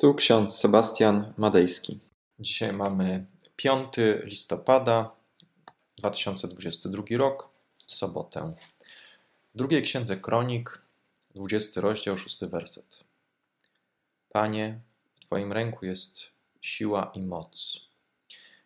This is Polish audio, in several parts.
Tu ksiądz Sebastian Madejski. Dzisiaj mamy 5 listopada 2022 rok, sobotę. W drugiej księdze Kronik, 20 rozdział, 6 werset. Panie, w Twoim ręku jest siła i moc.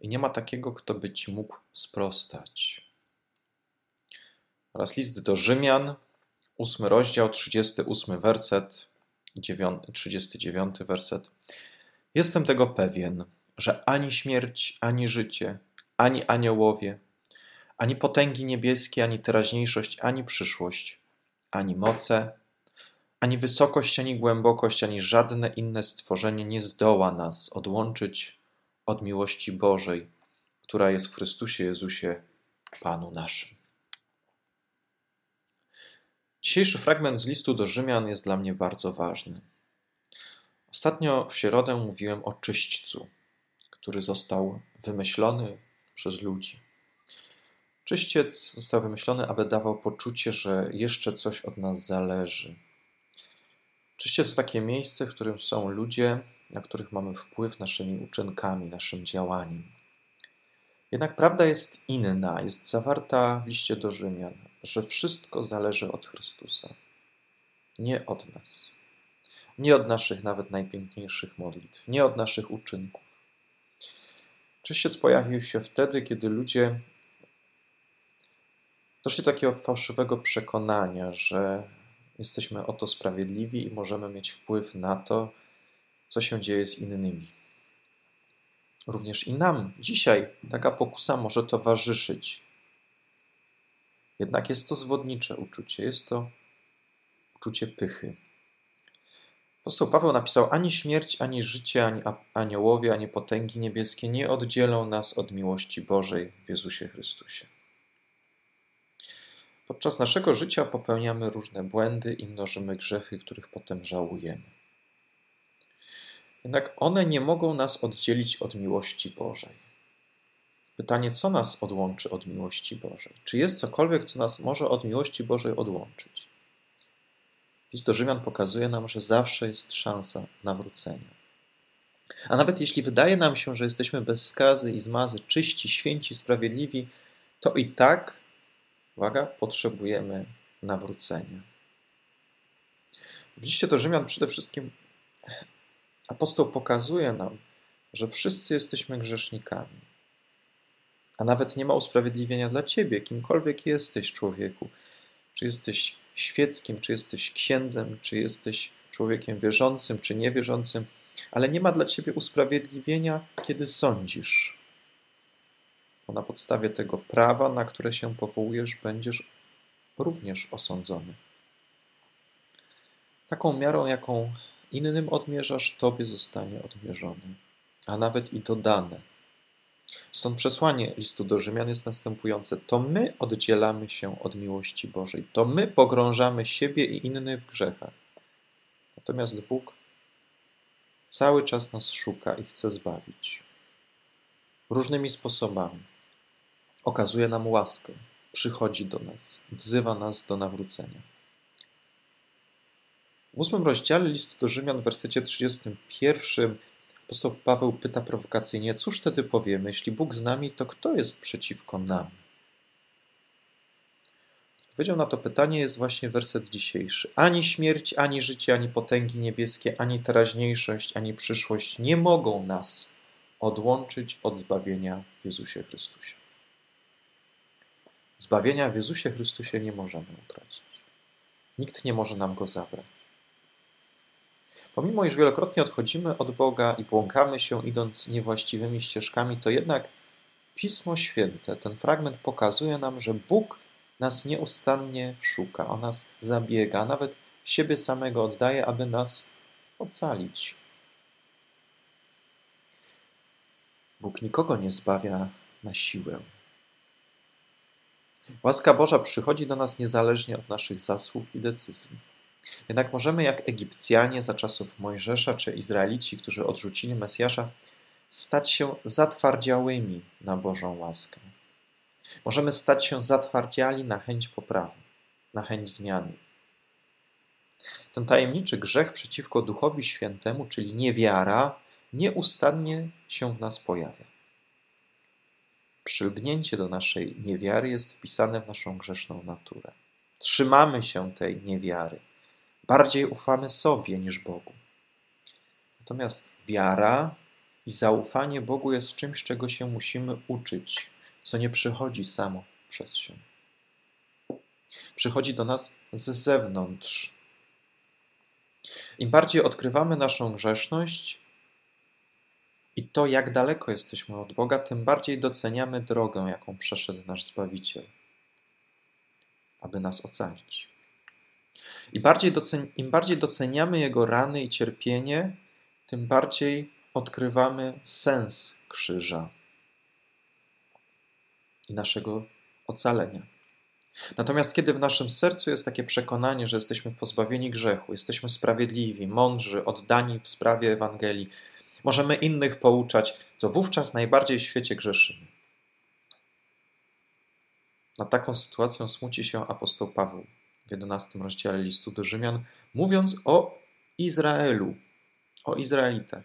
I nie ma takiego, kto by Ci mógł sprostać. Oraz list do Rzymian, 8 rozdział, 38 werset 39 werset. Jestem tego pewien, że ani śmierć, ani życie, ani aniołowie, ani potęgi niebieskie, ani teraźniejszość, ani przyszłość, ani moce, ani wysokość, ani głębokość, ani żadne inne stworzenie nie zdoła nas odłączyć od miłości Bożej, która jest w Chrystusie Jezusie, Panu naszym. Dzisiejszy fragment z listu do Rzymian jest dla mnie bardzo ważny. Ostatnio w środę mówiłem o czyśćcu, który został wymyślony przez ludzi. Czyściec został wymyślony, aby dawał poczucie, że jeszcze coś od nas zależy. Czyściec to takie miejsce, w którym są ludzie, na których mamy wpływ naszymi uczynkami, naszym działaniem. Jednak prawda jest inna, jest zawarta w liście do Rzymian że wszystko zależy od Chrystusa, nie od nas. Nie od naszych nawet najpiękniejszych modlitw, nie od naszych uczynków. Czyściec pojawił się wtedy, kiedy ludzie doszli do takiego fałszywego przekonania, że jesteśmy oto sprawiedliwi i możemy mieć wpływ na to, co się dzieje z innymi. Również i nam dzisiaj taka pokusa może towarzyszyć. Jednak jest to zwodnicze uczucie, jest to uczucie pychy. Apostoł Paweł napisał: Ani śmierć, ani życie, ani aniołowie, ani potęgi niebieskie nie oddzielą nas od miłości Bożej w Jezusie Chrystusie. Podczas naszego życia popełniamy różne błędy i mnożymy grzechy, których potem żałujemy. Jednak one nie mogą nas oddzielić od miłości Bożej. Pytanie, co nas odłączy od miłości Bożej? Czy jest cokolwiek, co nas może od miłości Bożej odłączyć? List do Rzymian pokazuje nam, że zawsze jest szansa nawrócenia. A nawet jeśli wydaje nam się, że jesteśmy bez skazy i zmazy, czyści, święci, sprawiedliwi, to i tak, uwaga, potrzebujemy nawrócenia. W liście do Rzymian przede wszystkim apostoł pokazuje nam, że wszyscy jesteśmy grzesznikami a nawet nie ma usprawiedliwienia dla ciebie, kimkolwiek jesteś człowieku. Czy jesteś świeckim, czy jesteś księdzem, czy jesteś człowiekiem wierzącym, czy niewierzącym, ale nie ma dla ciebie usprawiedliwienia, kiedy sądzisz. Bo na podstawie tego prawa, na które się powołujesz, będziesz również osądzony. Taką miarą, jaką innym odmierzasz, tobie zostanie odmierzone, a nawet i dodane Stąd przesłanie listu do Rzymian jest następujące: To my oddzielamy się od miłości Bożej, to my pogrążamy siebie i innych w grzechach. Natomiast Bóg cały czas nas szuka i chce zbawić. Różnymi sposobami. Okazuje nam łaskę, przychodzi do nas, wzywa nas do nawrócenia. W ósmym rozdziale listu do Rzymian w wersecie 31 Apostoł Paweł pyta prowokacyjnie, cóż wtedy powiemy, jeśli Bóg z nami, to kto jest przeciwko nam? Odpowiedzią na to pytanie jest właśnie werset dzisiejszy. Ani śmierć, ani życie, ani potęgi niebieskie, ani teraźniejszość, ani przyszłość nie mogą nas odłączyć od zbawienia w Jezusie Chrystusie. Zbawienia w Jezusie Chrystusie nie możemy utracić. Nikt nie może nam go zabrać. Pomimo, iż wielokrotnie odchodzimy od Boga i błąkamy się idąc niewłaściwymi ścieżkami, to jednak Pismo Święte, ten fragment pokazuje nam, że Bóg nas nieustannie szuka, o nas zabiega, a nawet siebie samego oddaje, aby nas ocalić. Bóg nikogo nie zbawia na siłę. Łaska Boża przychodzi do nas niezależnie od naszych zasług i decyzji. Jednak możemy, jak Egipcjanie za czasów Mojżesza czy Izraelici, którzy odrzucili Mesjasza, stać się zatwardziałymi na Bożą łaskę. Możemy stać się zatwardziali na chęć poprawy, na chęć zmiany. ten tajemniczy grzech przeciwko Duchowi Świętemu, czyli niewiara, nieustannie się w nas pojawia. Przylgnięcie do naszej niewiary jest wpisane w naszą grzeszną naturę. Trzymamy się tej niewiary. Bardziej ufamy sobie niż Bogu. Natomiast wiara i zaufanie Bogu jest czymś, czego się musimy uczyć, co nie przychodzi samo przez się. Przychodzi do nas z zewnątrz. Im bardziej odkrywamy naszą grzeszność i to, jak daleko jesteśmy od Boga, tym bardziej doceniamy drogę, jaką przeszedł nasz Zbawiciel, aby nas ocalić. I bardziej im bardziej doceniamy Jego rany i cierpienie, tym bardziej odkrywamy sens krzyża i naszego ocalenia. Natomiast kiedy w naszym sercu jest takie przekonanie, że jesteśmy pozbawieni grzechu, jesteśmy sprawiedliwi, mądrzy, oddani w sprawie Ewangelii, możemy innych pouczać, to wówczas najbardziej w świecie grzeszymy. Na taką sytuacją smuci się apostoł Paweł w 11 rozdziale listu do Rzymian, mówiąc o Izraelu, o Izraelitach.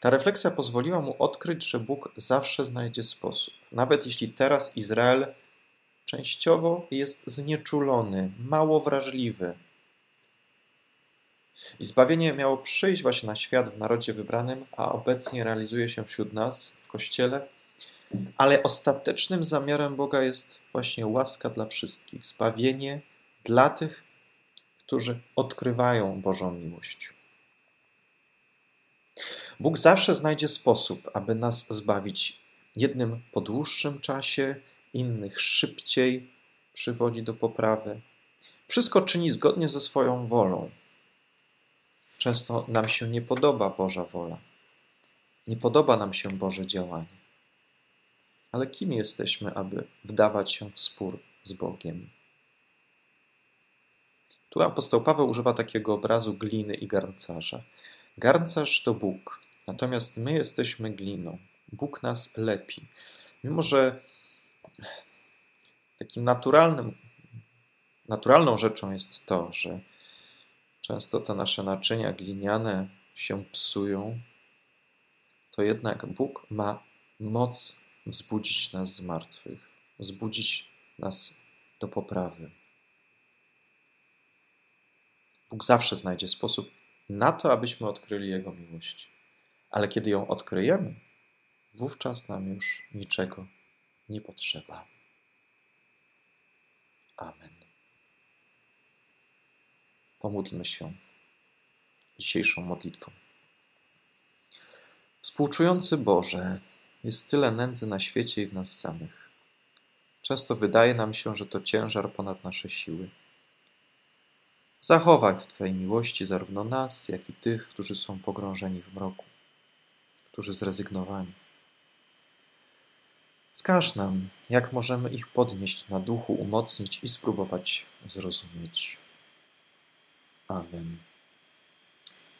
Ta refleksja pozwoliła mu odkryć, że Bóg zawsze znajdzie sposób. Nawet jeśli teraz Izrael częściowo jest znieczulony, mało wrażliwy. I zbawienie miało przyjść właśnie na świat w narodzie wybranym, a obecnie realizuje się wśród nas w Kościele. Ale ostatecznym zamiarem Boga jest właśnie łaska dla wszystkich, zbawienie dla tych, którzy odkrywają Bożą miłość. Bóg zawsze znajdzie sposób, aby nas zbawić. Jednym po dłuższym czasie, innych szybciej przywodzi do poprawy. Wszystko czyni zgodnie ze swoją wolą. Często nam się nie podoba Boża wola. Nie podoba nam się Boże działanie. Ale kim jesteśmy, aby wdawać się w spór z Bogiem? Tu apostoł Paweł używa takiego obrazu gliny i garncarza. Garncarz to Bóg, natomiast my jesteśmy gliną. Bóg nas lepi. Mimo, że takim naturalnym, naturalną rzeczą jest to, że często te nasze naczynia gliniane się psują, to jednak Bóg ma moc wzbudzić nas z martwych, wzbudzić nas do poprawy. Bóg zawsze znajdzie sposób na to, abyśmy odkryli Jego miłość. Ale kiedy ją odkryjemy, wówczas nam już niczego nie potrzeba. Amen. Pomódlmy się dzisiejszą modlitwą. Współczujący Boże, jest tyle nędzy na świecie i w nas samych. Często wydaje nam się, że to ciężar ponad nasze siły. Zachowaj w Twojej miłości zarówno nas, jak i tych, którzy są pogrążeni w mroku, którzy zrezygnowani. Wskaż nam, jak możemy ich podnieść na duchu, umocnić i spróbować zrozumieć. Amen.